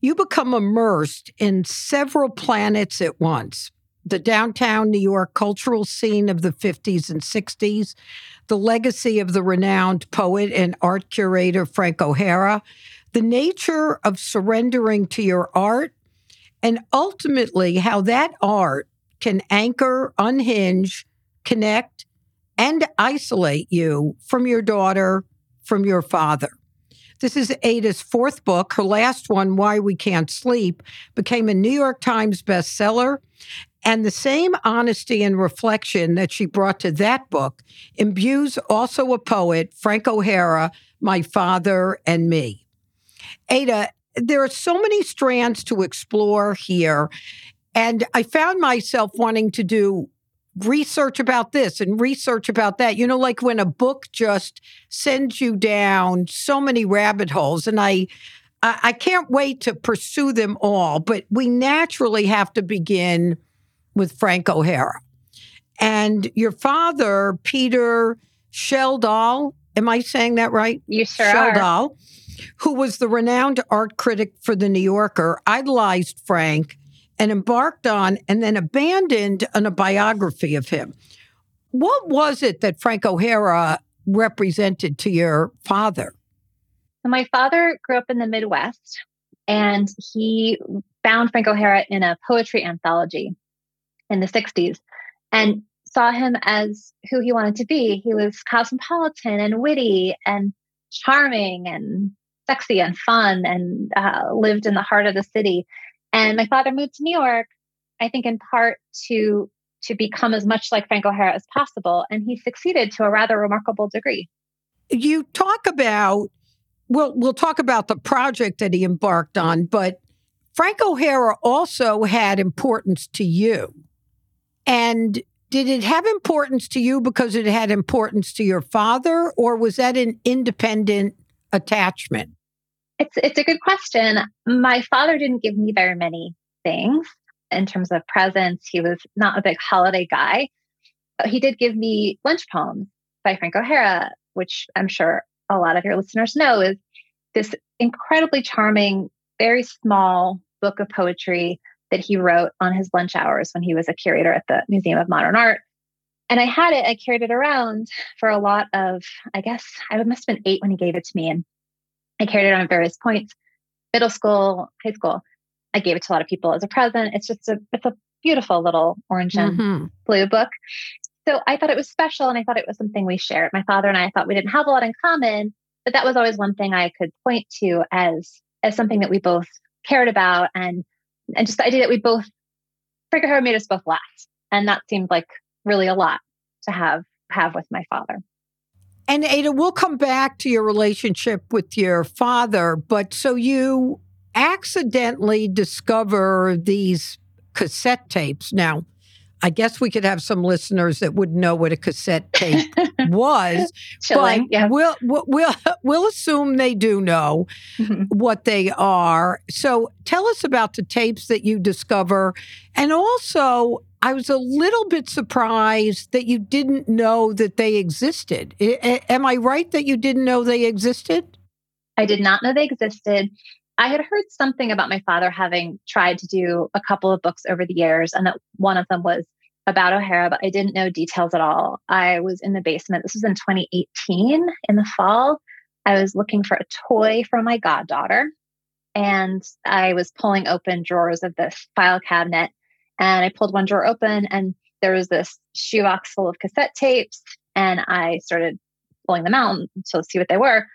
you become immersed in several planets at once the downtown New York cultural scene of the 50s and 60s, the legacy of the renowned poet and art curator Frank O'Hara, the nature of surrendering to your art, and ultimately how that art can anchor, unhinge, connect, and isolate you from your daughter, from your father. This is Ada's fourth book. Her last one, Why We Can't Sleep, became a New York Times bestseller. And the same honesty and reflection that she brought to that book imbues also a poet, Frank O'Hara, My Father and Me. Ada, there are so many strands to explore here. And I found myself wanting to do research about this and research about that. You know, like when a book just sends you down so many rabbit holes, and I, I, can't wait to pursue them all. But we naturally have to begin with Frank O'Hara, and your father, Peter Schjeldahl. Am I saying that right? You sure Schjeldahl, are. Who was the renowned art critic for the New Yorker, idolized Frank and embarked on and then abandoned on a biography of him. What was it that Frank O'Hara represented to your father? My father grew up in the Midwest and he found Frank O'Hara in a poetry anthology in the 60s and saw him as who he wanted to be. He was cosmopolitan and witty and charming and sexy and fun and uh, lived in the heart of the city. And my father moved to New York, I think in part to to become as much like Frank O'Hara as possible. And he succeeded to a rather remarkable degree. You talk about well, we'll talk about the project that he embarked on, but Frank O'Hara also had importance to you. And did it have importance to you because it had importance to your father, or was that an independent attachment? It's it's a good question. My father didn't give me very many things in terms of presents. He was not a big holiday guy. But he did give me lunch poems by Frank O'Hara, which I'm sure a lot of your listeners know is this incredibly charming, very small book of poetry that he wrote on his lunch hours when he was a curator at the Museum of Modern Art. And I had it, I carried it around for a lot of, I guess I must have been eight when he gave it to me. And I carried it on various points, middle school, high school. I gave it to a lot of people as a present. It's just a it's a beautiful little orange and mm-hmm. blue book. So I thought it was special and I thought it was something we shared. My father and I thought we didn't have a lot in common, but that was always one thing I could point to as as something that we both cared about and and just the idea that we both figure out made us both laugh. And that seemed like really a lot to have have with my father. And Ada, we'll come back to your relationship with your father, but so you accidentally discover these cassette tapes. Now, I guess we could have some listeners that wouldn't know what a cassette tape was, Chilling, but yeah. we'll, we'll we'll assume they do know mm-hmm. what they are. So, tell us about the tapes that you discover, and also I was a little bit surprised that you didn't know that they existed. I, am I right that you didn't know they existed? I did not know they existed. I had heard something about my father having tried to do a couple of books over the years, and that one of them was about O'Hara, but I didn't know details at all. I was in the basement. This was in 2018 in the fall. I was looking for a toy for my goddaughter, and I was pulling open drawers of this file cabinet and I pulled one drawer open and there was this shoebox full of cassette tapes. And I started pulling them out to see what they were.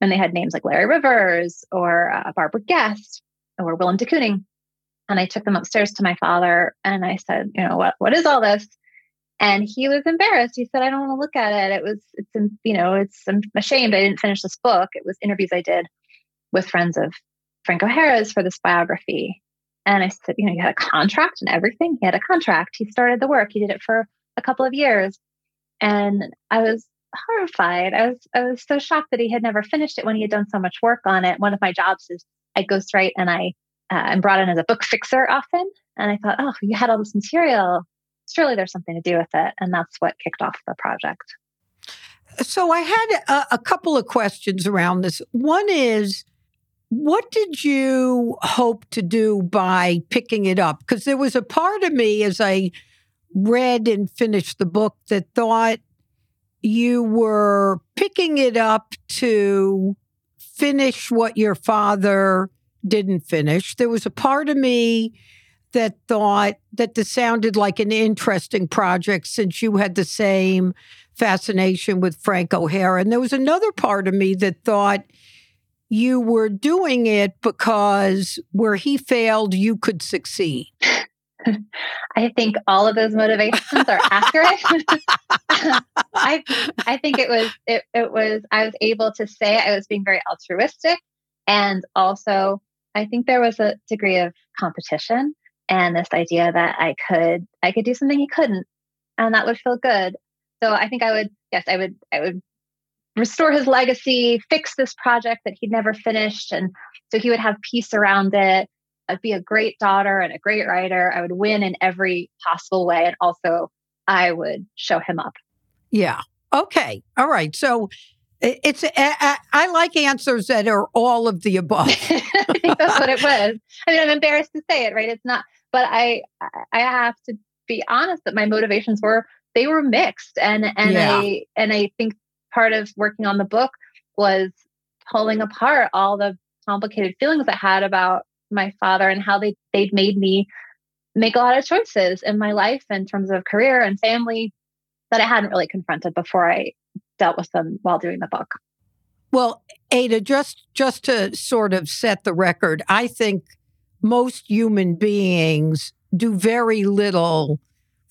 And they had names like Larry Rivers or uh, Barbara Guest or Willem de Kooning. And I took them upstairs to my father and I said, you know, what, what is all this? And he was embarrassed. He said, I don't want to look at it. It was, it's, you know, it's, I'm ashamed I didn't finish this book. It was interviews I did with friends of Frank O'Hara's for this biography. And I said, you know, you had a contract and everything. He had a contract. He started the work. He did it for a couple of years. And I was horrified. I was I was so shocked that he had never finished it when he had done so much work on it. One of my jobs is I ghostwrite and I uh, am brought in as a book fixer often. And I thought, oh, you had all this material. Surely there's something to do with it. And that's what kicked off the project. So I had a, a couple of questions around this. One is, what did you hope to do by picking it up? Because there was a part of me as I read and finished the book that thought you were picking it up to finish what your father didn't finish. There was a part of me that thought that this sounded like an interesting project since you had the same fascination with Frank O'Hara. And there was another part of me that thought you were doing it because where he failed, you could succeed. I think all of those motivations are accurate. I I think it was it, it was I was able to say I was being very altruistic and also I think there was a degree of competition and this idea that I could I could do something he couldn't and that would feel good. So I think I would yes I would I would restore his legacy, fix this project that he'd never finished and so he would have peace around it I'd be a great daughter and a great writer. I would win in every possible way. And also, I would show him up. Yeah. Okay. All right. So it's, I like answers that are all of the above. I think that's what it was. I mean, I'm embarrassed to say it, right? It's not, but I, I have to be honest that my motivations were, they were mixed. And, and yeah. I, and I think part of working on the book was pulling apart all the complicated feelings I had about my father and how they they'd made me make a lot of choices in my life in terms of career and family that I hadn't really confronted before I dealt with them while doing the book. Well, Ada, just just to sort of set the record, I think most human beings do very little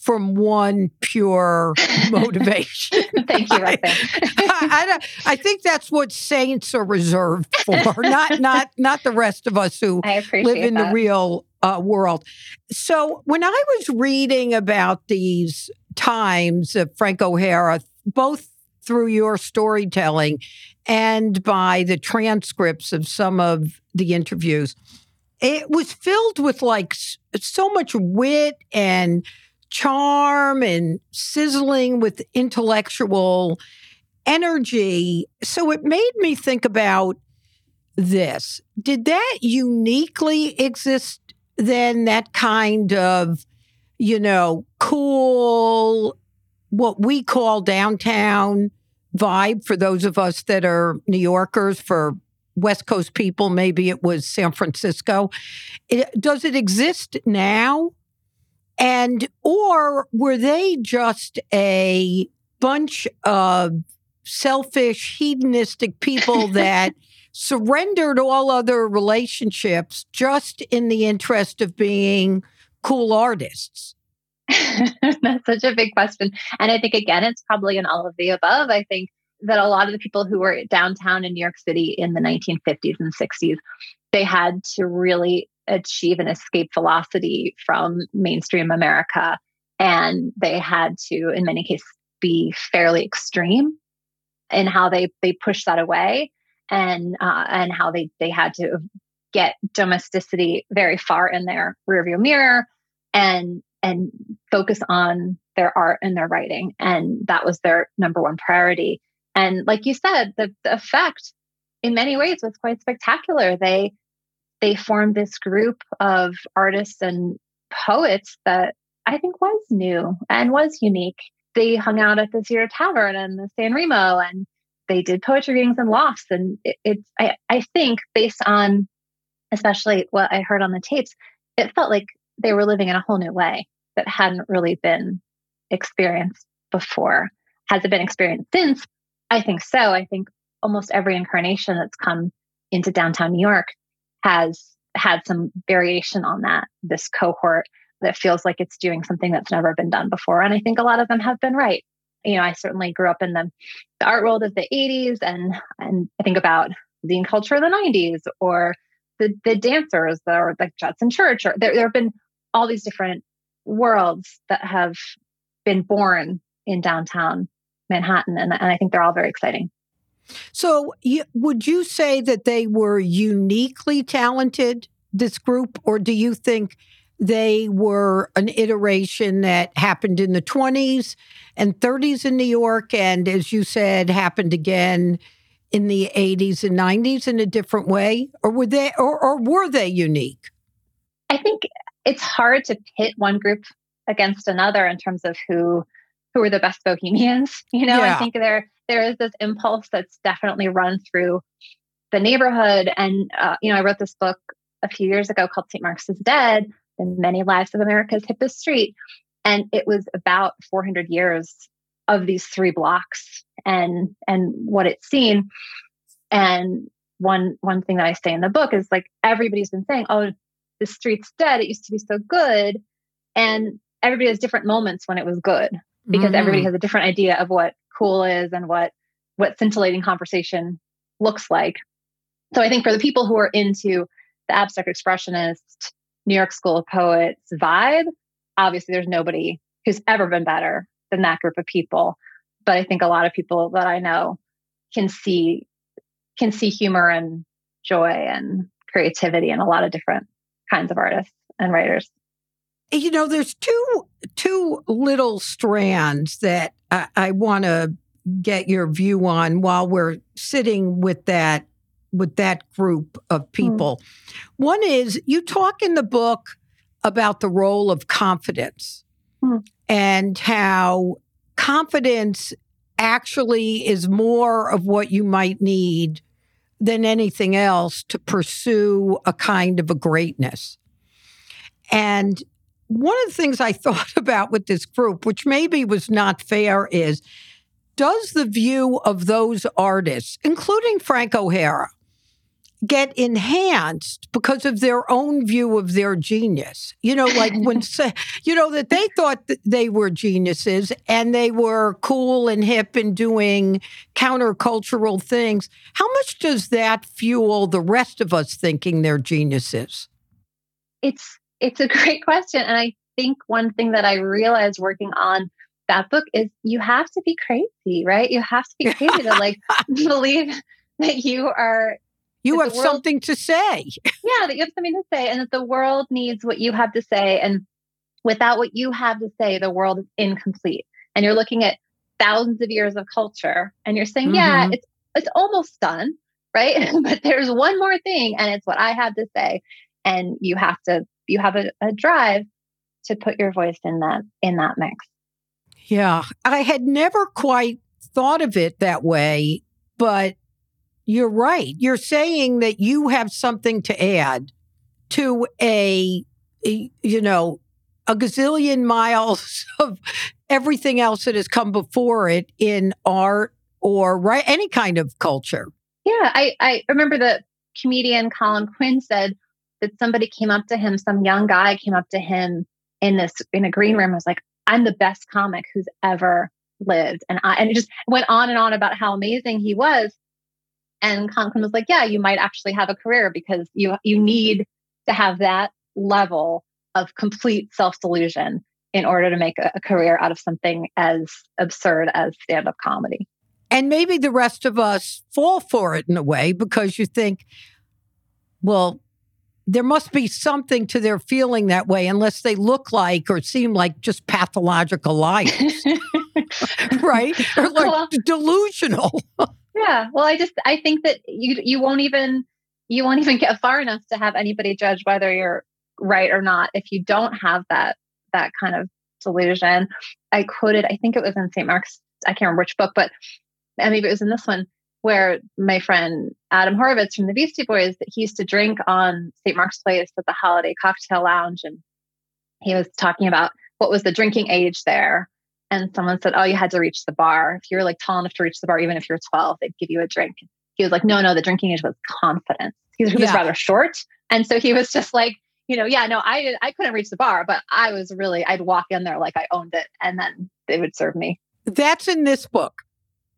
from one pure motivation. Thank you, right. I, I, I, think that's what saints are reserved for, not not not the rest of us who live in that. the real uh, world. So when I was reading about these times of Frank O'Hara, both through your storytelling and by the transcripts of some of the interviews, it was filled with like so much wit and charm and sizzling with intellectual energy. So it made me think about this. Did that uniquely exist then, that kind of, you know, cool, what we call downtown vibe for those of us that are New Yorkers, for West Coast people, maybe it was San Francisco. It, does it exist now? And, or were they just a bunch of selfish, hedonistic people that surrendered all other relationships just in the interest of being cool artists? That's such a big question. And I think, again, it's probably in all of the above. I think that a lot of the people who were downtown in New York City in the 1950s and 60s, they had to really achieve an escape velocity from mainstream America. And they had to, in many cases, be fairly extreme in how they they pushed that away and uh, and how they they had to get domesticity very far in their rearview mirror and and focus on their art and their writing and that was their number one priority and like you said the, the effect in many ways was quite spectacular they they formed this group of artists and poets that I think was new and was unique. They hung out at the Cedar Tavern and the San Remo and they did poetry readings and lofts. And it, it's, I, I think, based on especially what I heard on the tapes, it felt like they were living in a whole new way that hadn't really been experienced before. Has it been experienced since? I think so. I think almost every incarnation that's come into downtown New York has had some variation on that, this cohort that feels like it's doing something that's never been done before. And I think a lot of them have been right. You know, I certainly grew up in the, the art world of the 80s and and I think about zine culture of the 90s or the, the dancers or like Judson Church, or there, there have been all these different worlds that have been born in downtown Manhattan. And, and I think they're all very exciting. So, would you say that they were uniquely talented, this group, or do you think they were an iteration that happened in the 20s and 30s in New York, and as you said, happened again in the 80s and 90s in a different way, or were they, or, or were they unique? I think it's hard to pit one group against another in terms of who who are the best bohemians. You know, yeah. I think there there is this impulse that's definitely run through the neighborhood. And uh, you know, I wrote this book a few years ago called St. Mark's is Dead: The Many Lives of America's Hippest Street, and it was about 400 years of these three blocks and and what it's seen. And one one thing that I say in the book is like everybody's been saying, "Oh, the street's dead. It used to be so good," and everybody has different moments when it was good because mm. everybody has a different idea of what cool is and what what scintillating conversation looks like. So I think for the people who are into the abstract expressionist New York School of Poets vibe, obviously there's nobody who's ever been better than that group of people. But I think a lot of people that I know can see can see humor and joy and creativity in a lot of different kinds of artists and writers. You know, there's two two little strands that I, I want to get your view on while we're sitting with that with that group of hmm. people. Mm. One is you talk in the book about the role of confidence mm. and how confidence actually is more of what you might need than anything else to pursue a kind of a greatness. And one of the things I thought about with this group, which maybe was not fair, is does the view of those artists, including Frank O'Hara, get enhanced because of their own view of their genius. You know, like when, you know, that they thought that they were geniuses and they were cool and hip and doing countercultural things. How much does that fuel the rest of us thinking they're geniuses? It's it's a great question. And I think one thing that I realized working on that book is you have to be crazy, right? You have to be crazy to like believe that you are you have world, something to say. yeah, that you have something to say and that the world needs what you have to say. And without what you have to say, the world is incomplete. And you're looking at thousands of years of culture and you're saying, mm-hmm. yeah, it's it's almost done, right? but there's one more thing and it's what I have to say. And you have to you have a, a drive to put your voice in that in that mix. Yeah. I had never quite thought of it that way, but you're right. You're saying that you have something to add to a, a, you know, a gazillion miles of everything else that has come before it in art or right any kind of culture. Yeah, I, I remember the comedian Colin Quinn said that somebody came up to him, some young guy came up to him in this in a green room, was like, I'm the best comic who's ever lived. And I and it just went on and on about how amazing he was. And Colin Quinn was like, Yeah, you might actually have a career because you you need to have that level of complete self-delusion in order to make a, a career out of something as absurd as stand-up comedy. And maybe the rest of us fall for it in a way because you think, well, there must be something to their feeling that way unless they look like or seem like just pathological liars right? Or like well, delusional. Yeah well i just i think that you you won't even you won't even get far enough to have anybody judge whether you're right or not if you don't have that that kind of delusion. I quoted i think it was in st mark's i can't remember which book but maybe it was in this one where my friend Adam Horovitz from the Beastie Boys, that he used to drink on St. Mark's Place at the Holiday Cocktail Lounge, and he was talking about what was the drinking age there. And someone said, "Oh, you had to reach the bar. If you were like tall enough to reach the bar, even if you're 12, they'd give you a drink." He was like, "No, no, the drinking age was confidence." He was, he was yeah. rather short, and so he was just like, you know, yeah, no, I I couldn't reach the bar, but I was really I'd walk in there like I owned it, and then they would serve me. That's in this book.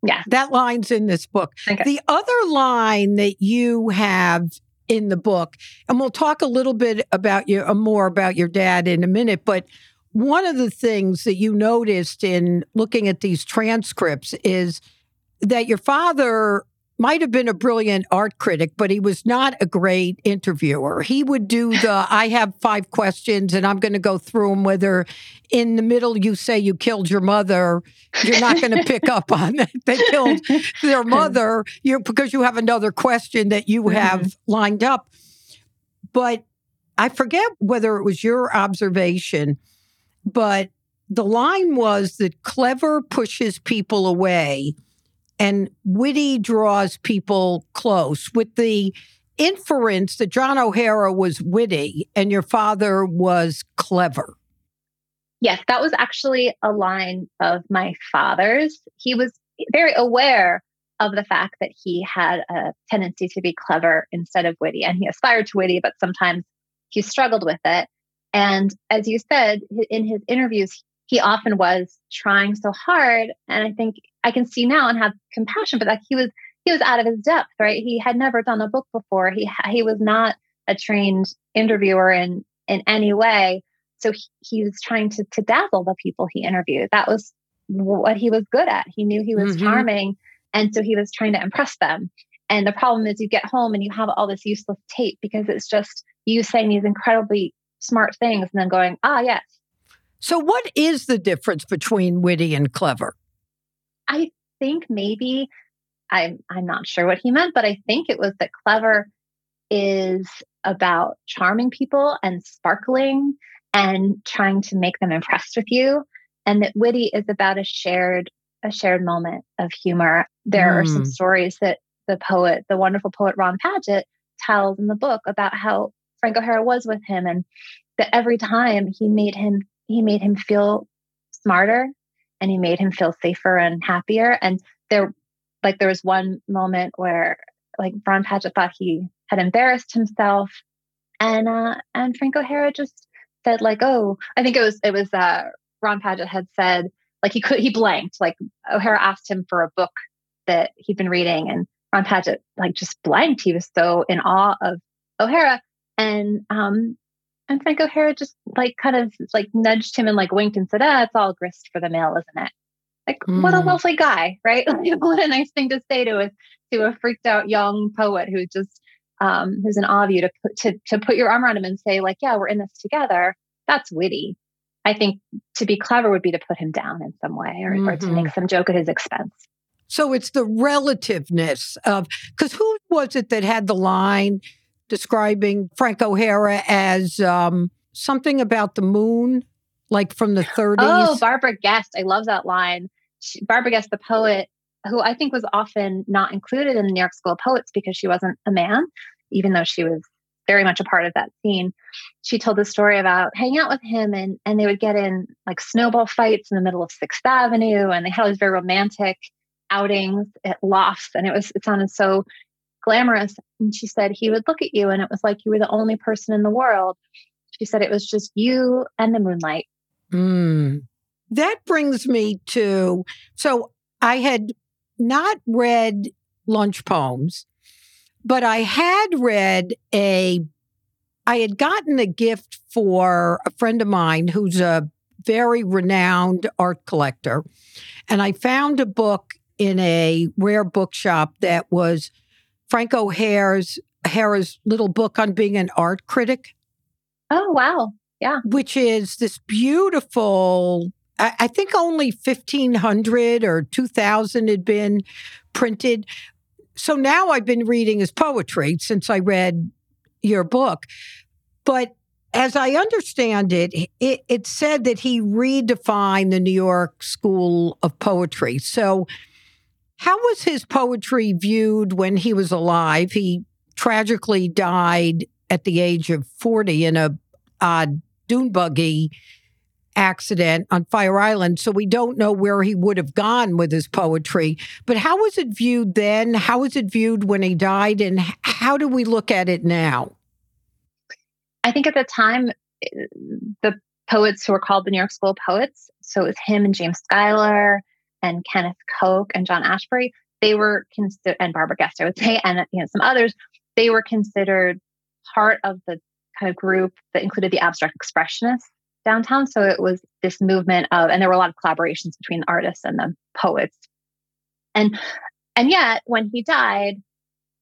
Yeah. That line's in this book. Okay. The other line that you have in the book. And we'll talk a little bit about your uh, more about your dad in a minute, but one of the things that you noticed in looking at these transcripts is that your father might have been a brilliant art critic, but he was not a great interviewer. He would do the I have five questions and I'm going to go through them, whether in the middle you say you killed your mother, you're not going to pick up on that. They killed their mother you because you have another question that you mm-hmm. have lined up. But I forget whether it was your observation, but the line was that clever pushes people away and witty draws people close with the inference that John O'Hara was witty and your father was clever. Yes, that was actually a line of my father's. He was very aware of the fact that he had a tendency to be clever instead of witty, and he aspired to witty, but sometimes he struggled with it. And as you said, in his interviews, he often was trying so hard. And I think I can see now and have compassion, but like he was he was out of his depth, right? He had never done a book before. He he was not a trained interviewer in in any way. So he, he was trying to to dazzle the people he interviewed. That was what he was good at. He knew he was mm-hmm. charming, and so he was trying to impress them. And the problem is, you get home and you have all this useless tape because it's just you saying these incredibly smart things and then going, ah, yes, so, what is the difference between witty and clever? I think maybe I'm I'm not sure what he meant, but I think it was that clever is about charming people and sparkling and trying to make them impressed with you, and that witty is about a shared a shared moment of humor. There mm. are some hmm. stories that the poet, the wonderful poet Ron Padgett, tells in the book about how Frank O'Hara was with him and that every time he made him he made him feel smarter and he made him feel safer and happier. And there, like, there was one moment where, like, Ron Padgett thought he had embarrassed himself, and uh, and Frank O'Hara just said, like, oh, I think it was it was uh, Ron Padgett had said, like, he could he blanked, like O'Hara asked him for a book that he'd been reading, and Ron Padgett like just blanked. He was so in awe of O'Hara, and um, and Frank O'Hara just like kind of like nudged him and like winked and said, ah, it's all grist for the mill, isn't it? Like, mm. what a hmm. lovely guy, right? what a nice thing to say to a to a freaked out young poet who just um who's in awe of you to put to to put your arm around him and say, like, yeah, we're in this together. That's witty. I think to be clever would be to put him down in some way or, mm-hmm. or to make mm-hmm. some joke at his expense. So it's the relativeness of because who was it that had the line? Describing Frank O'Hara as um, something about the moon, like from the 30s. Oh, Barbara Guest. I love that line. She, Barbara Guest, the poet, who I think was often not included in the New York School of Poets because she wasn't a man, even though she was very much a part of that scene. She told the story about hanging out with him and and they would get in like snowball fights in the middle of Sixth Avenue and they had all these very romantic outings at lofts and it was it sounded so glamorous. And she said he would look at you and it was like you were the only person in the world. She said it was just you and the moonlight. Mm. That brings me to so I had not read lunch poems, but I had read a I had gotten a gift for a friend of mine who's a very renowned art collector. And I found a book in a rare bookshop that was Frank O'Hara's Hara's little book on being an art critic. Oh wow. Yeah. Which is this beautiful I, I think only 1500 or 2000 had been printed. So now I've been reading his poetry since I read your book. But as I understand it, it, it said that he redefined the New York School of Poetry. So how was his poetry viewed when he was alive? He tragically died at the age of 40 in a odd dune buggy accident on Fire Island. So we don't know where he would have gone with his poetry. But how was it viewed then? How was it viewed when he died? And how do we look at it now? I think at the time, eh, the poets who were called the New York School of Poets, so it was him and James Schuyler and Kenneth Koch and John Ashbery, they were considered, and Barbara Guest, I would say, and you know some others, they were considered part of the kind of group that included the abstract expressionists downtown. So it was this movement of, and there were a lot of collaborations between the artists and the poets. And and yet when he died,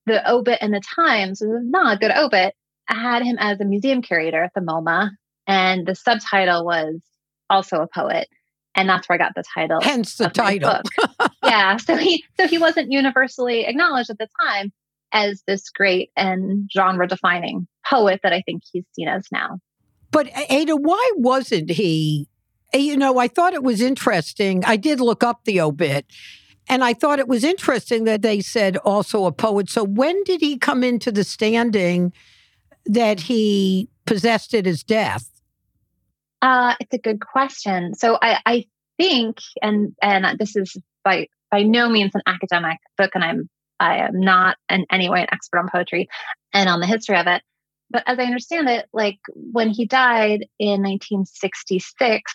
the obit and the Times, was not a good obit, had him as a museum curator at the MoMA. And the subtitle was also a poet. And that's where I got the title. Hence the title. yeah. So he so he wasn't universally acknowledged at the time as this great and genre defining poet that I think he's seen as now. But Ada, why wasn't he? You know, I thought it was interesting. I did look up the obit and I thought it was interesting that they said also a poet. So when did he come into the standing that he possessed at his death? Uh, it's a good question. So I, I think, and and this is by by no means an academic book, and I'm I am not in any way an expert on poetry and on the history of it. But as I understand it, like when he died in 1966,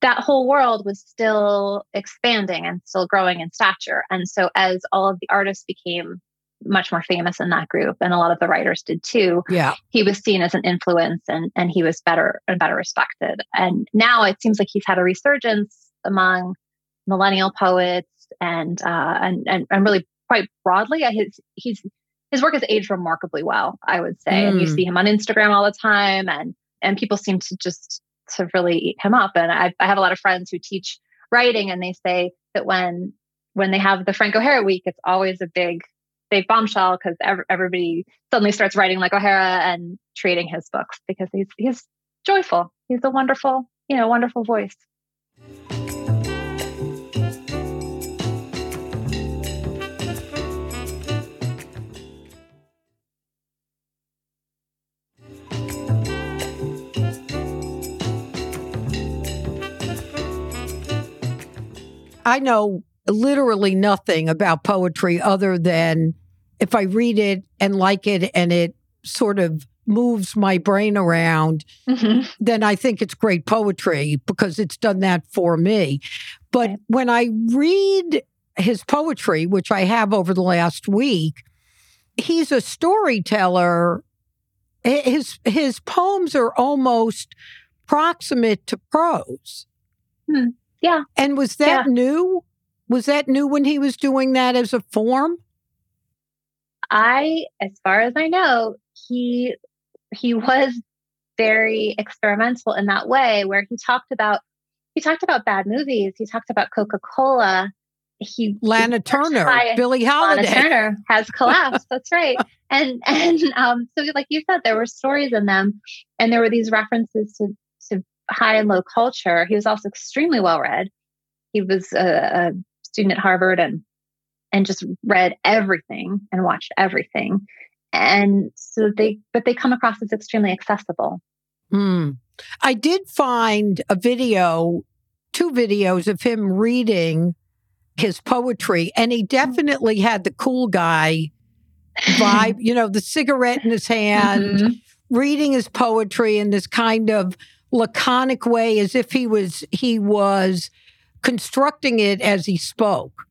that whole world was still expanding and still growing in stature. And so as all of the artists became much more famous in that group and a lot of the writers did too. Yeah. He was seen as an influence and and he was better and better respected. And now it seems like he's had a resurgence among millennial poets and uh and and, and really quite broadly. His he's his work has aged remarkably well i would say. Mm. and you hmm. see him on instagram all the time and and people seem to just to really eat him up. And I, I have a lot of friends who teach writing and they say that when when they have the frank o'hara week it's always a big big bombshell because everybody suddenly starts writing like O'Hara and trading his books because he's he's joyful. He's a wonderful, you know, wonderful voice. I know literally nothing about poetry other than if I read it and like it and it sort of moves my brain around, mm-hmm. then I think it's great poetry because it's done that for me. But when I read his poetry, which I have over the last week, he's a storyteller. His his poems are almost proximate to prose. Hmm. Yeah. And was that yeah. new? Was that new when he was doing that as a form? I, as far as I know, he he was very experimental in that way, where he talked about he talked about bad movies. He talked about Coca Cola. He Lana he Turner, Billie Holiday. Lana Turner has collapsed. That's right. And and um, so, like you said, there were stories in them, and there were these references to to high and low culture. He was also extremely well read. He was a, a student at Harvard and and just read everything and watched everything. And so they, but they come across as extremely accessible. Hmm. I did find a video, two videos of him reading his poetry, and he definitely had the cool guy vibe, you know, the cigarette in his hand, mm-hmm. reading his poetry in this kind of laconic way as if he was he was constructing it as he spoke.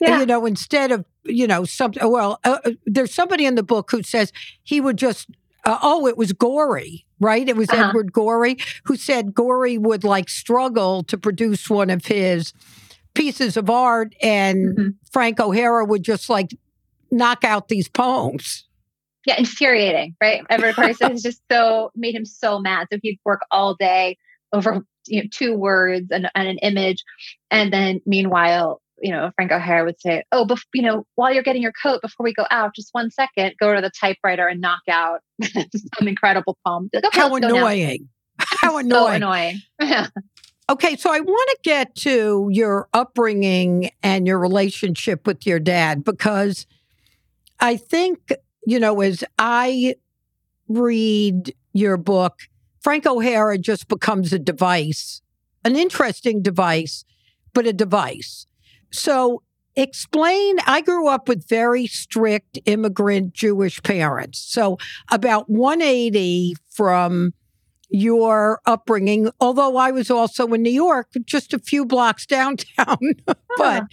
Yeah. You know, instead of, you know, something, well, uh, uh, there's somebody in the book who says he would just, uh, oh, it was Gorey, right? It was uh-huh. Edward Gorey who said Gorey would like struggle to produce one of his pieces of art and mm-hmm. Frank O'Hara would just like knock out these poems. Yeah, infuriating, right? Edward Gorey is just so made him so mad. So he'd work all day over you know two words and, and an image, and then meanwhile you know, Frank O'Hara would say, "Oh, bef- you know, while you're getting your coat, before we go out, just one second, go to the typewriter and knock out some incredible poem." Like, okay, How annoying! How annoying! So annoying. okay, so I want to get to your upbringing and your relationship with your dad because I think you know, as I read your book, Frank O'Hara just becomes a device, an interesting device, but a device. So explain i grew up with very strict immigrant jewish parents. So about 180 from your upbringing although i was also in new york just a few blocks downtown. But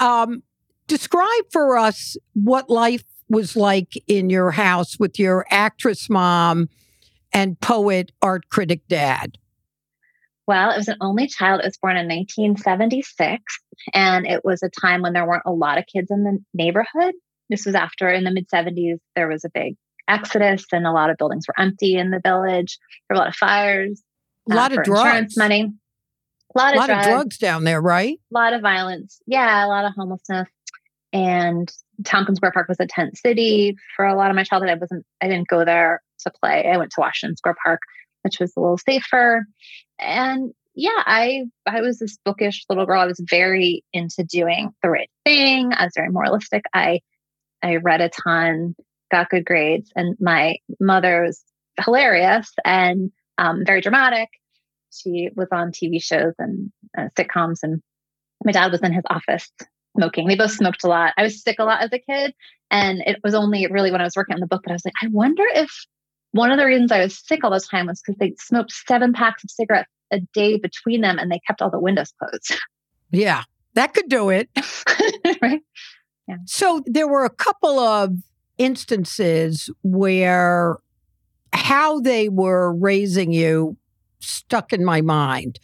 um, describe for us what life was like in your house with your actress mom and poet art critic dad? Well, it was an only child. It was born in 1976. And it was a time when there weren't a lot of kids in the neighborhood. This was after, in the mid 70s, there was a big exodus and a lot of buildings were empty in the village. There were a lot of fires. A lot uh, of drugs. Insurance money. A lot, a lot of, drugs. of drugs down there, right? A lot of violence. Yeah, a lot of homelessness. And Tompkins Square Park was a tent city for a lot of my childhood. I wasn't, I didn't go there to play. I went to Washington Square Park, which was a little safer. And yeah, I I was this bookish little girl. I was very into doing the right thing. I was very moralistic. I I read a ton, got good grades, and my mother was hilarious and um, very dramatic. She was on TV shows and uh, sitcoms, and my dad was in his office smoking. They both smoked a lot. I was sick a lot as a kid, and it was only really when I was working on the book that I was like, I wonder if one of the reasons I was sick all the time was because they smoked seven packs of cigarettes a day between them and they kept all the windows closed. Yeah, that could do it. right. Yeah. So there were a couple of instances where how they were raising you stuck in my mind.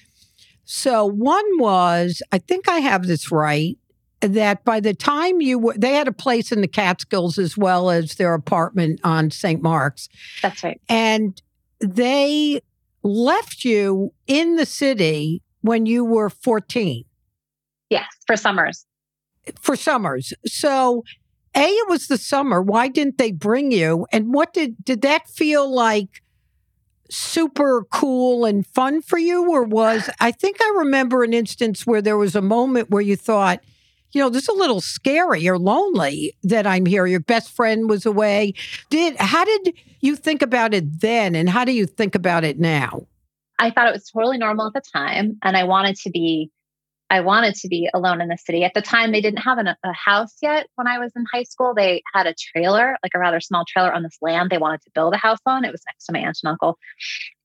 So one was, I think I have this right, that by the time you were, they had a place in the Catskills as well as their apartment on St. Mark's. That's right. And they left you in the city when you were 14. Yes, for summers. For summers. So, A, it was the summer. Why didn't they bring you? And what did, did that feel like? super cool and fun for you or was I think I remember an instance where there was a moment where you thought you know, this is a little scary or lonely that I'm here. Your best friend was away. Did how did you think about it then and how do you think about it now? I thought it was totally normal at the time and I wanted to be I wanted to be alone in the city. At the time they didn't have an, a house yet when I was in high school. They had a trailer, like a rather small trailer on this land they wanted to build a house on. It was next to my aunt and uncle.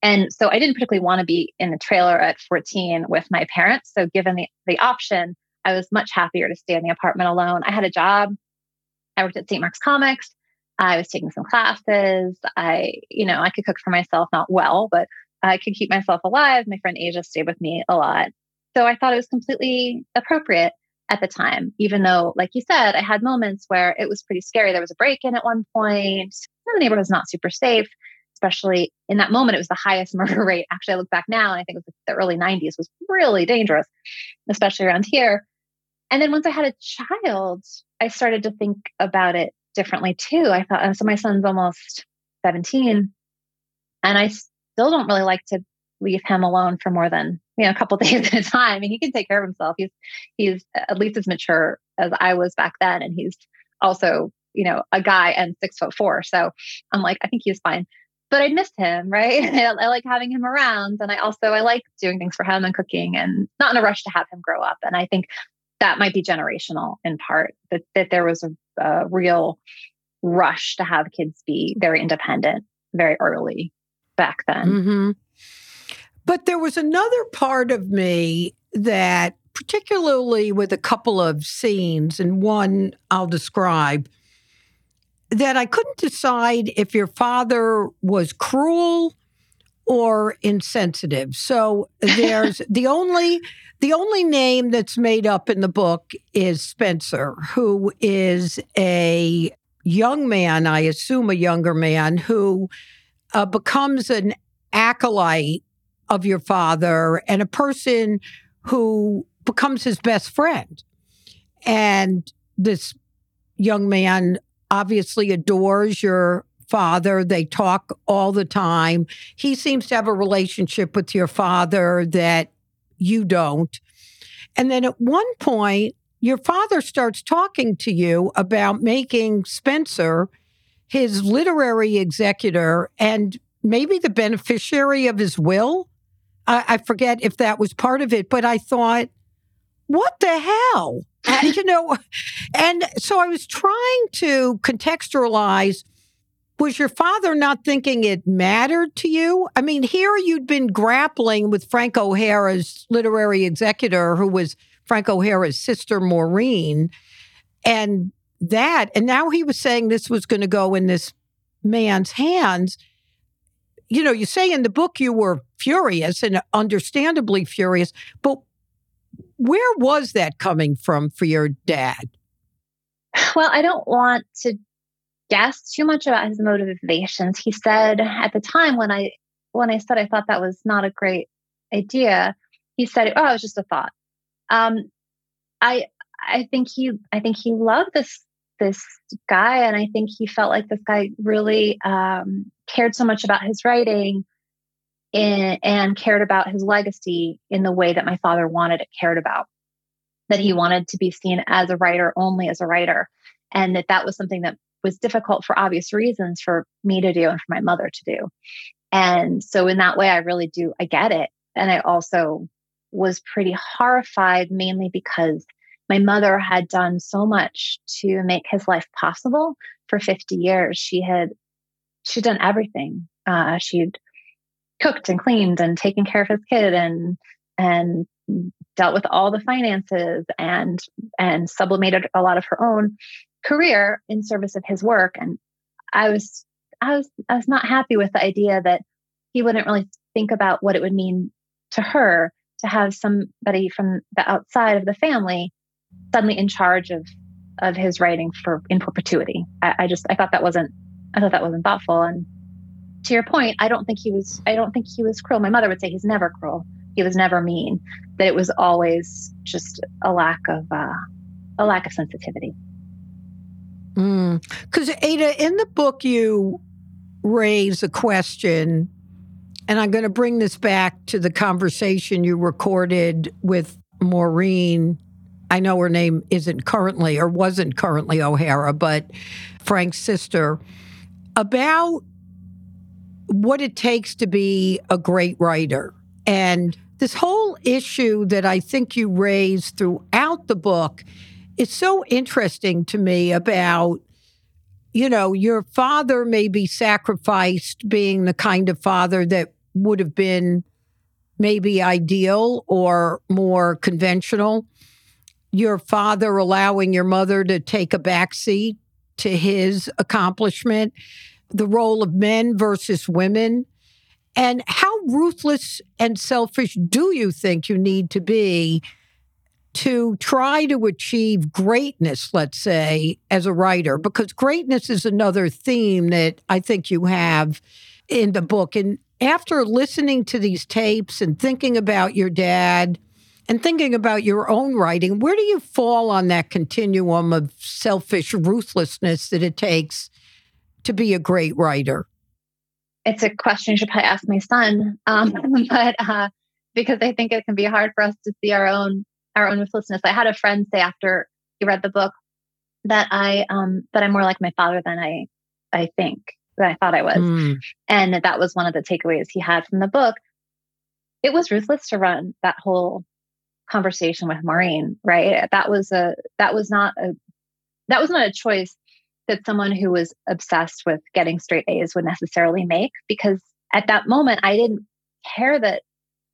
And so I didn't particularly want to be in the trailer at 14 with my parents. So given the the option, I was much happier to stay in the apartment alone. I had a job. I worked at St. Mark's Comics. I was taking some classes. I, you know, I could cook for myself, not well, but I could keep myself alive. My friend Asia stayed with me a lot. So I thought it was completely appropriate at the time, even though, like you said, I had moments where it was pretty scary. There was a break in at one point. The neighborhood was not super safe, especially in that moment. It was the highest murder rate. Actually, I look back now and I think it was the early 90s was really dangerous, especially around here. And then once I had a child, I started to think about it differently too. I thought, oh, so my son's almost 17, and I still don't really like to leave him alone for more than you know a couple days at a time. I mean, he can take care of himself. He's he's at least as mature as I was back then, and he's also you know a guy and six foot four. So I'm like, I think he's fine. But I missed him, right? I, I like having him around, and I also I like doing things for him and cooking, and not in a rush to have him grow up. And I think that might be generational in part that, that there was a, a real rush to have kids be very independent very early back then. Mm-hmm. But there was another part of me that, particularly with a couple of scenes, and one I'll describe, that I couldn't decide if your father was cruel or insensitive. So there's the only the only name that's made up in the book is Spencer, who is a young man, I assume a younger man, who uh, becomes an acolyte of your father and a person who becomes his best friend. And this young man obviously adores your father. They talk all the time. He seems to have a relationship with your father that you don't. And then at one point, your father starts talking to you about making Spencer his literary executor and maybe the beneficiary of his will. I, I forget if that was part of it, but I thought, what the hell? and, uh, you know, and so I was trying to contextualize was your father not thinking it mattered to you? I mean, here you'd been grappling with Frank O'Hara's literary executor, who was Frank O'Hara's sister, Maureen. And that. And now he was saying this was going to go in this man's hands. You know, you say in the book you were furious and understandably furious, but where was that coming from for your dad? Well, I don't want to guess too much about his motivations. He said at the time when I when I said I thought that was not a great idea, he said, "Oh, it was just a thought." Um, I I think he I think he loved this this guy, and I think he felt like this guy really um, cared so much about his writing in, and cared about his legacy in the way that my father wanted it cared about. That he wanted to be seen as a writer only as a writer, and that that was something that was difficult for obvious reasons for me to do and for my mother to do. And so, in that way, I really do, I get it. And I also was pretty horrified, mainly because my mother had done so much to make his life possible for 50 years. She had she'd done everything. Uh, she'd cooked and cleaned and taken care of his kid and and dealt with all the finances and and sublimated a lot of her own career in service of his work and i was i was i was not happy with the idea that he wouldn't really think about what it would mean to her to have somebody from the outside of the family suddenly in charge of of his writing for in perpetuity. I, I just i thought that wasn't i thought that wasn't thoughtful. And to your point i don't think he was i don't think he was cruel. My mother would say he's never cruel. He was never mean. That it was always just a lack of uh, a lack of sensitivity because mm. ada in the book you raise a question and i'm going to bring this back to the conversation you recorded with maureen i know her name isn't currently or wasn't currently o'hara but frank's sister about what it takes to be a great writer and this whole issue that I think you raise throughout the book is so interesting to me about, you know, your father maybe sacrificed being the kind of father that would have been maybe ideal or more conventional. Your father allowing your mother to take a backseat to his accomplishment, the role of men versus women and how ruthless and selfish do you think you need to be to try to achieve greatness, let's say, as a writer? Because greatness is another theme that I think you have in the book. And after listening to these tapes and thinking about your dad and thinking about your own writing, where do you fall on that continuum of selfish ruthlessness that it takes to be a great writer? it's a question you should probably ask my son. Um, but uh, because I think it can be hard for us to see our own our own ruthlessness. I had a friend say after he read the book that I um that I'm more like my father than I I think that I thought I was. Mm. And that was one of the takeaways he had from the book. It was ruthless to run that whole conversation with Maureen, right? That was a that was not a that was not a choice that someone who was obsessed with getting straight A's would necessarily make because at that moment I didn't care that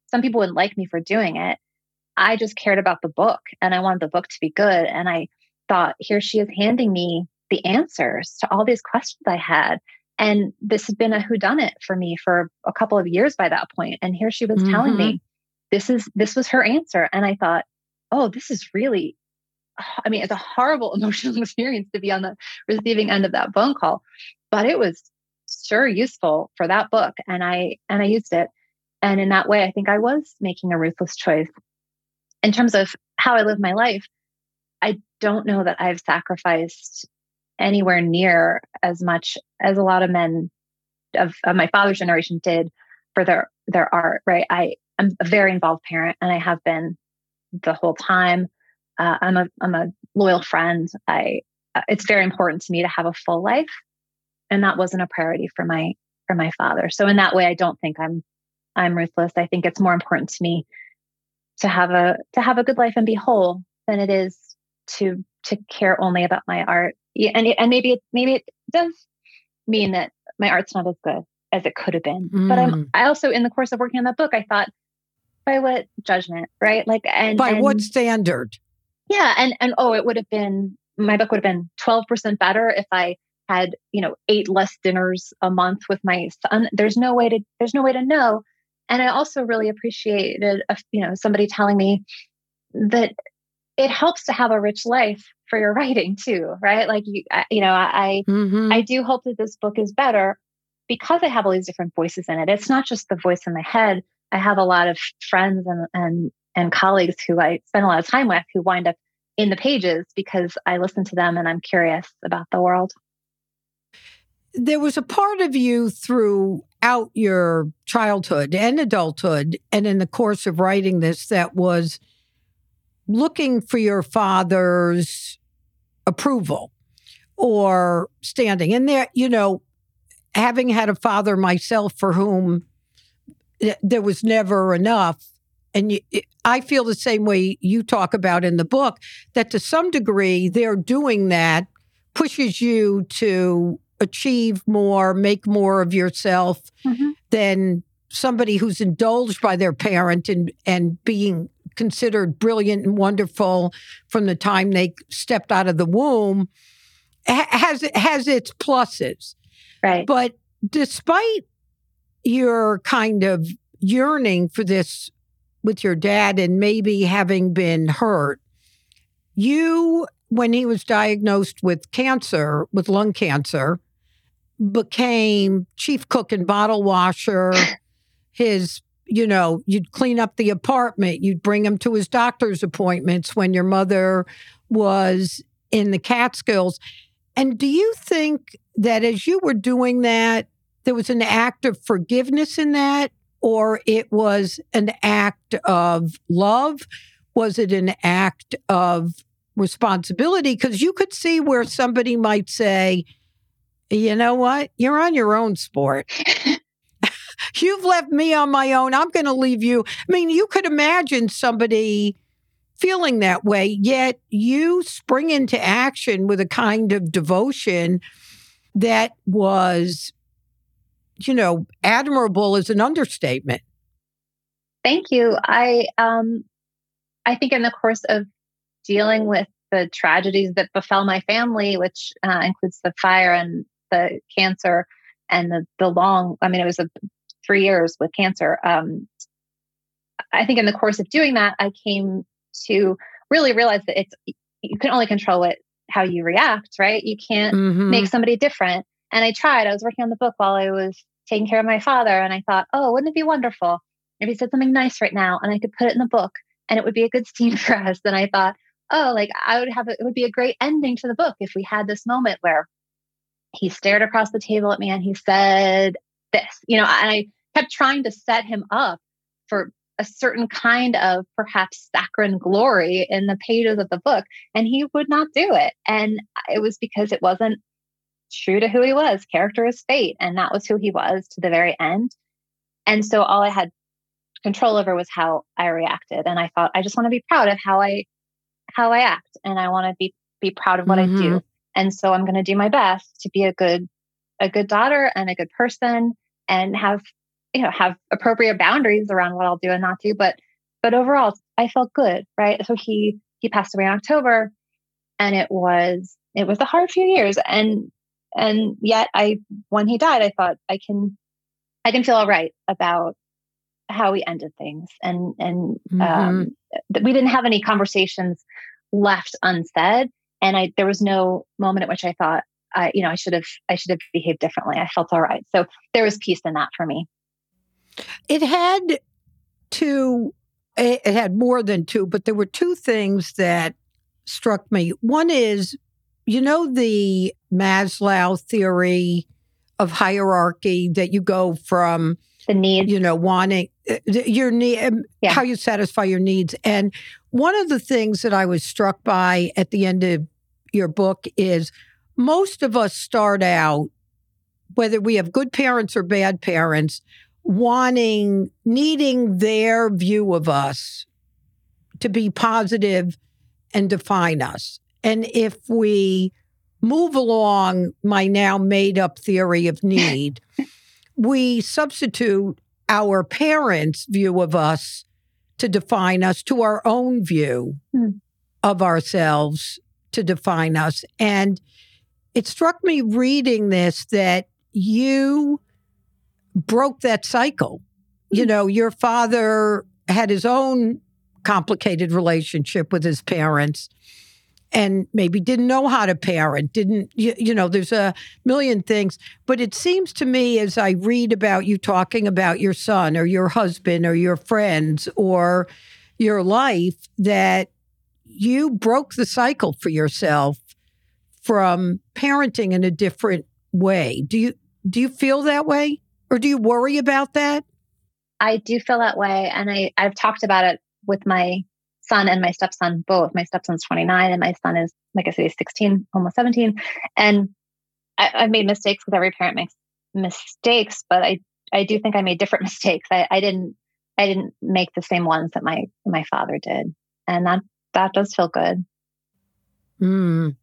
some people wouldn't like me for doing it. I just cared about the book and I wanted the book to be good. And I thought, here she is handing me the answers to all these questions I had. And this had been a whodunit for me for a couple of years by that point. And here she was mm-hmm. telling me this is this was her answer. And I thought, oh, this is really I mean, it's a horrible emotional experience to be on the receiving end of that phone call, but it was sure useful for that book. And I, and I used it. And in that way, I think I was making a ruthless choice. In terms of how I live my life, I don't know that I've sacrificed anywhere near as much as a lot of men of, of my father's generation did for their their art. Right? I I'm a very involved parent, and I have been the whole time. Uh, I'm a I'm a loyal friend. I uh, it's very important to me to have a full life, and that wasn't a priority for my for my father. So in that way, I don't think I'm I'm ruthless. I think it's more important to me to have a to have a good life and be whole than it is to to care only about my art. And and maybe it maybe it does mean that my art's not as good as it could have been. Mm. But I'm mm. I also in the course of working on that book, I thought by what judgment, right? Like and by and, what standard? Yeah, and and oh, it would have been my book would have been 12% better if I had, you know, eight less dinners a month with my son. There's no way to there's no way to know. And I also really appreciated, a, you know, somebody telling me that it helps to have a rich life for your writing too, right? Like you, you know, I, mm-hmm. I do hope that this book is better because I have all these different voices in it. It's not just the voice in my head. I have a lot of friends and and and colleagues who I spend a lot of time with who wind up in the pages because I listen to them and I'm curious about the world. There was a part of you throughout your childhood and adulthood, and in the course of writing this, that was looking for your father's approval or standing. And there, you know, having had a father myself for whom there was never enough, and you, I feel the same way you talk about in the book, that to some degree, they're doing that pushes you to achieve more, make more of yourself mm-hmm. than somebody who's indulged by their parent and, and being considered brilliant and wonderful from the time they stepped out of the womb has has its pluses. Right. But despite your kind of yearning for this with your dad and maybe having been hurt, you when he was diagnosed with cancer, with lung cancer, became chief cook and bottle washer. His you know, you'd clean up the apartment, you'd bring him to his doctor's appointments when your mother was in the Catskills. And do you think that as you were doing that, there was an act of forgiveness in that, or it was an act of love? Was it an act of responsibility? Because you could see where somebody might say, you know what? You're on your own sport. You've left me on my own. I'm going to leave you. I mean, you could imagine somebody feeling that way, yet you spring into action with a kind of devotion that was, you know, admirable is an understatement. Thank you. I um I think in the course of dealing with the tragedies that befell my family, which uh, includes the fire and the cancer and the the long I mean it was a three years with cancer. Um, I think in the course of doing that, I came to really realize that it's you can only control it how you react, right? You can't mm-hmm. make somebody different. And I tried. I was working on the book while I was taking care of my father, and I thought, oh, wouldn't it be wonderful if he said something nice right now, and I could put it in the book, and it would be a good scene for us. And I thought, oh, like I would have it would be a great ending to the book if we had this moment where he stared across the table at me and he said this, you know, and I kept trying to set him up for a certain kind of perhaps saccharine glory in the pages of the book. And he would not do it. And it was because it wasn't true to who he was. Character is fate. And that was who he was to the very end. And so all I had control over was how I reacted. And I thought, I just want to be proud of how I how I act. And I want to be be proud of what mm-hmm. I do. And so I'm going to do my best to be a good a good daughter and a good person and have you know have appropriate boundaries around what I'll do and not do. But but overall, I felt good, right? So he he passed away in October, and it was it was a hard few years, and and yet I when he died, I thought I can I can feel all right about how we ended things, and and mm-hmm. um, we didn't have any conversations left unsaid, and I there was no moment at which I thought I, you know, I should have, I should have behaved differently. I felt all right. So there was peace in that for me. It had two, it had more than two, but there were two things that struck me. One is, you know, the Maslow theory of hierarchy that you go from the needs, you know, wanting uh, your need, um, yeah. how you satisfy your needs. And one of the things that I was struck by at the end of your book is most of us start out, whether we have good parents or bad parents, wanting, needing their view of us to be positive and define us. And if we move along my now made up theory of need, we substitute our parents' view of us to define us to our own view mm. of ourselves to define us. And it struck me reading this that you broke that cycle. You mm-hmm. know, your father had his own complicated relationship with his parents and maybe didn't know how to parent, didn't, you, you, know, there's a million things. But it seems to me as I read about you talking about your son or your husband or your friends or your life that you broke the cycle for yourself from parenting in a different way. Do you do you feel that way or do you worry about that? I do feel that way and I I've talked about it with my son and my stepson both. My stepson's 29 and my son is, like I said, he's 16, almost 17. And I, have made mistakes because every parent makes mistakes, but I, I do think I made different mistakes. I, I didn't I didn't make the same ones that my my father did. And that that does feel good. Mm.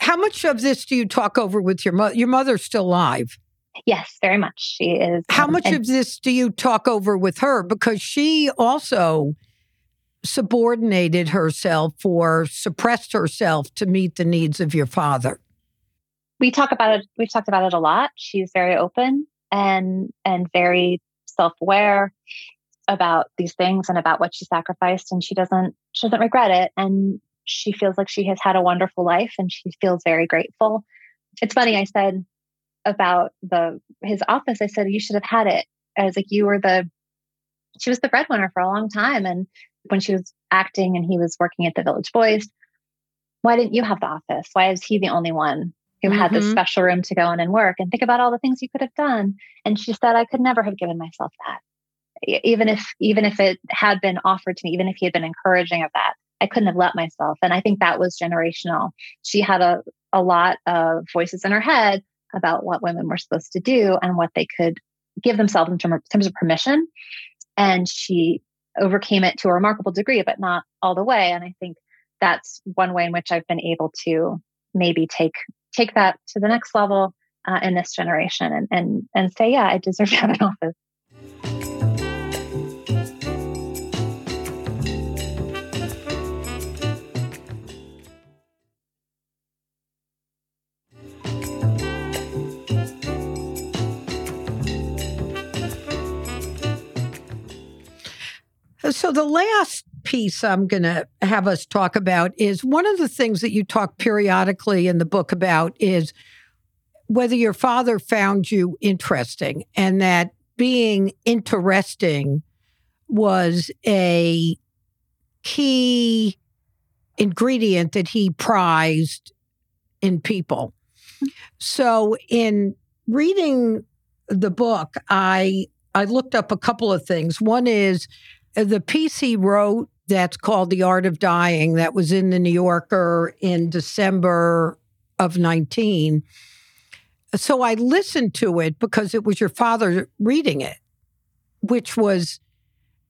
How much of this do you talk over with your mother? Your mother's still alive. Yes, very much. She is. How um, much and- of this do you talk over with her? Because she also subordinated herself or suppressed herself to meet the needs of your father? We talk about it. We've talked about it a lot. She's very open and and very self-aware about these things and about what she sacrificed and she doesn't she doesn't regret it and she feels like she has had a wonderful life and she feels very grateful it's funny i said about the his office i said you should have had it i was like you were the she was the breadwinner for a long time and when she was acting and he was working at the Village Voice, why didn't you have the office? Why is he the only one who mm-hmm. had this mm-hmm. special room to go in and work? And think about all the things you could have done. And she said, I could never have given myself that. Even if even if it had been offered to me, even if he had been encouraging of that, I couldn't have let myself. And I think that was generational. She had a, a lot of voices in her head about what women were supposed to do and what they could give themselves in terms of permission. And she overcame it to a remarkable degree, but not all the way. And I think that's one way in which I've been able to maybe take take that to the next level uh, in this generation and and and say, yeah, I deserve to have an office. So, the last piece I'm going to have us talk about is one of the things that you talk periodically in the book about is whether your father found you interesting and that being interesting was a key ingredient that he prized in people. So, in reading the book, I I looked up a couple of things. One is Uh, the piece he wrote that's called The Art of Dying, that was in the New Yorker in December of 19. So I listened to it because it was your father reading it, which was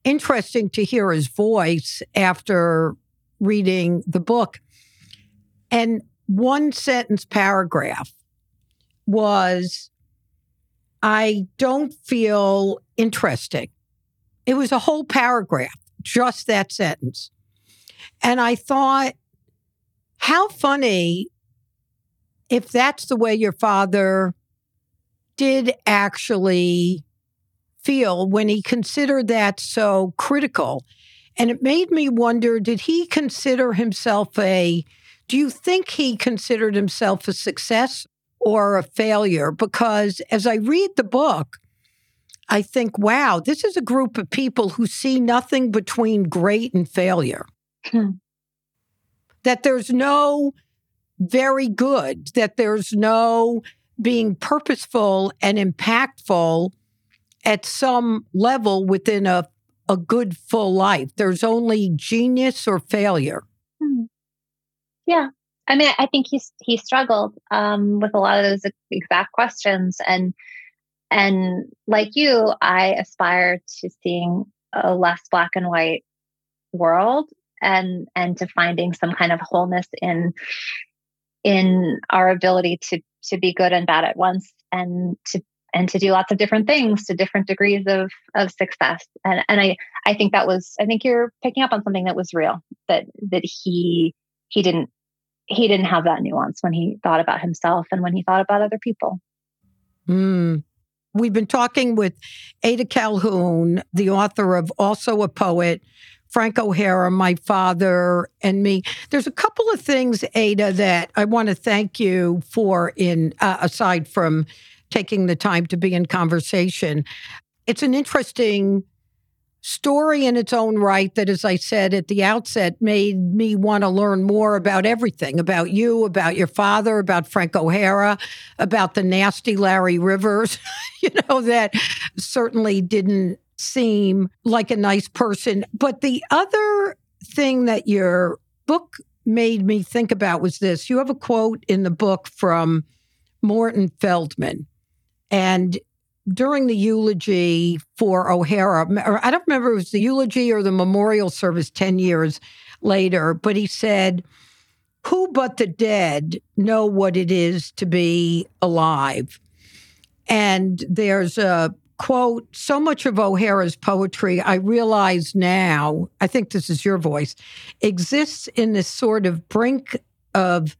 interesting to hear his voice after reading the book. And one sentence paragraph was I don't feel interesting. It was a whole paragraph, just that sentence. And I thought, how funny if that's the way your father did actually feel when he considered that so critical. And it made me wonder did he consider himself a, do you think he considered himself a success or a failure? Because as I read the book, I think, wow, this is a group of people who see nothing between great and failure. Hmm. That there's no very good, that there's no being purposeful and impactful at some level within a, a good full life. There's only genius or failure. Hmm. Yeah. I mean, I think he's he struggled um, with a lot of those exact questions, and and like you, I aspire to seeing a less black and white world and and to finding some kind of wholeness in in our ability to to be good and bad at once and to and to do lots of different things to different degrees of of success and and i i think that was i think you're picking up on something that was real that that he he didn't he didn't have that nuance when he thought about himself and when he thought about other people. Mm. We've been talking with Ada Calhoun, the author of Also a Poet, Frank O'Hara, my father, and me. There's a couple of things, Ada, that I want to thank you for. In uh, aside from taking the time to be in conversation, it's an interesting story in its own right that, as I said at the outset, made me want to learn more about everything about you, about your father, about Frank O'Hara, about the nasty Larry Rivers, you know, that certainly didn't seem like a nice person. But the other thing that your book made me think about was this you have a quote in the book from Morton Feldman. And during the eulogy for O'Hara, or I don't remember it was the eulogy or the memorial service 10 years later, but he said, Who but the dead know what it is to be alive? And there's a quote So much of O'Hara's poetry, I realize now, I think this is your voice, exists in this sort of brink of,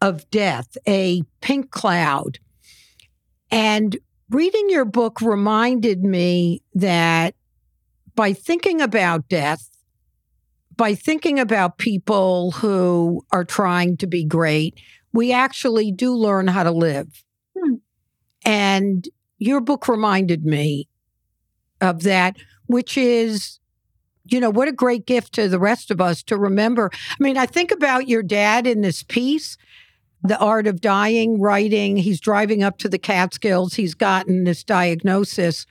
of death, a pink cloud. And reading your book reminded me that by thinking about death, by thinking about people who are trying to be great, we actually do learn how to live. And your book reminded me of that, which is, you know, what a great gift to the rest of us to remember. I mean, I think about your dad in this piece the art of dying, writing. He's driving up to the Catskills. He's gotten this diagnosis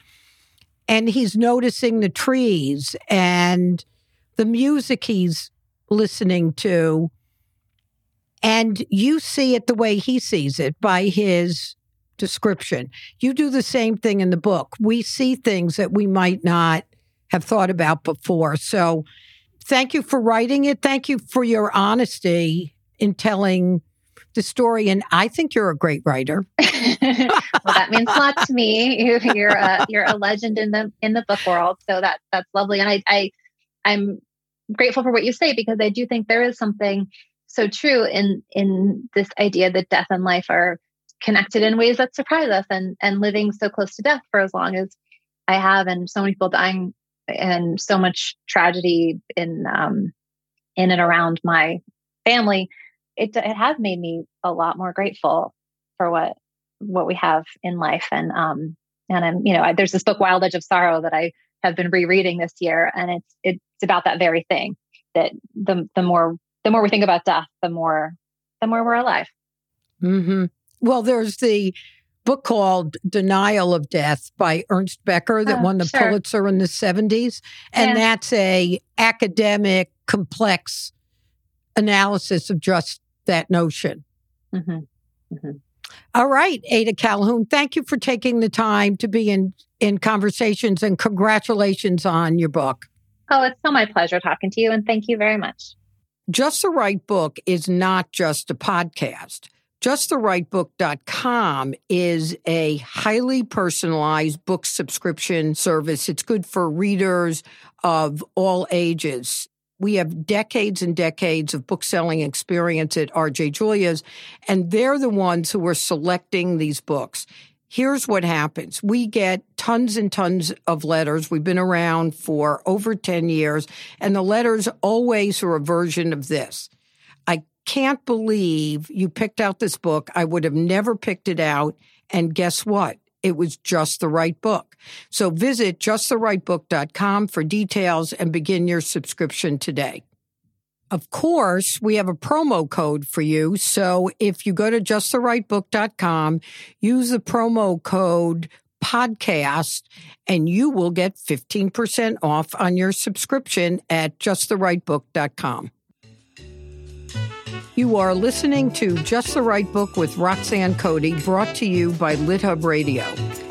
and he's noticing the trees and the music he's listening to. And you see it the way he sees it by his description. You do the same thing in the book. We see things that we might not have thought about before. So thank you for writing it. Thank you for your honesty in telling the story. And I think you're a great writer. well, that means a lot to me. You're a, you're a legend in the in the book world, so that that's lovely. And I, I I'm grateful for what you say because I do think there is something so true in in this idea that death and life are connected in ways that surprise us and and living so close to death for as long as I have and so many people dying and so much tragedy in um in and around my family it it has made me a lot more grateful for what what we have in life and um and I'm you know I, there's this book Wild Edge of Sorrow that I have been rereading this year and it's it's about that very thing that the the more the more we think about death the more the more we're alive. Mm-hmm. Well, there's the book called Denial of Death by Ernest Becker that oh, won the sure. Pulitzer in the 70s and yeah. that's a academic complex analysis of just that notion. Mm-hmm. Mm-hmm. All right, Ada Calhoun, thank you for taking the time to be in, in conversations and congratulations on your book. Oh, it's so my pleasure talking to you, and thank you very much. Just the Right Book is not just a podcast. JustTheRightBook.com is a highly personalized book subscription service. It's good for readers of all ages. We have decades and decades of book selling experience at RJ Julia's, and they're the ones who are selecting these books. Here's what happens. We get tons and tons of letters. We've been around for over 10 years, and the letters always are a version of this. Can't believe you picked out this book. I would have never picked it out. And guess what? it was just the right book. So visit justtherightbook.com for details and begin your subscription today. Of course, we have a promo code for you. So if you go to justtherightbook.com, use the promo code podcast and you will get 15% off on your subscription at justtherightbook.com. You are listening to Just the Right Book with Roxanne Coady, brought to you by LitHub Radio.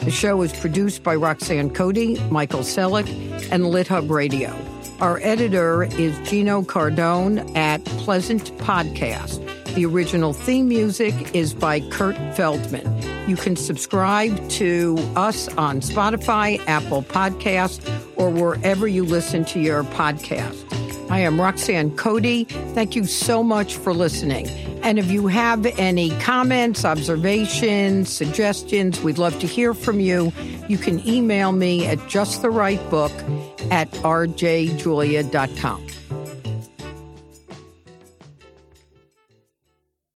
The show is produced by Roxanne Coady, Michael Selleck, and LitHub Radio. Our editor is Gino Cardone at Pleasant Podcast. The original theme music is by Kurt Feldman. You can subscribe to us on Spotify, Apple Podcasts, or wherever you listen to your podcast. I am Roxanne Coady. Thank you so much for listening. And if you have any comments, observations, suggestions, we'd love to hear from you. You can email me at justtherightbook at rjjulia.com.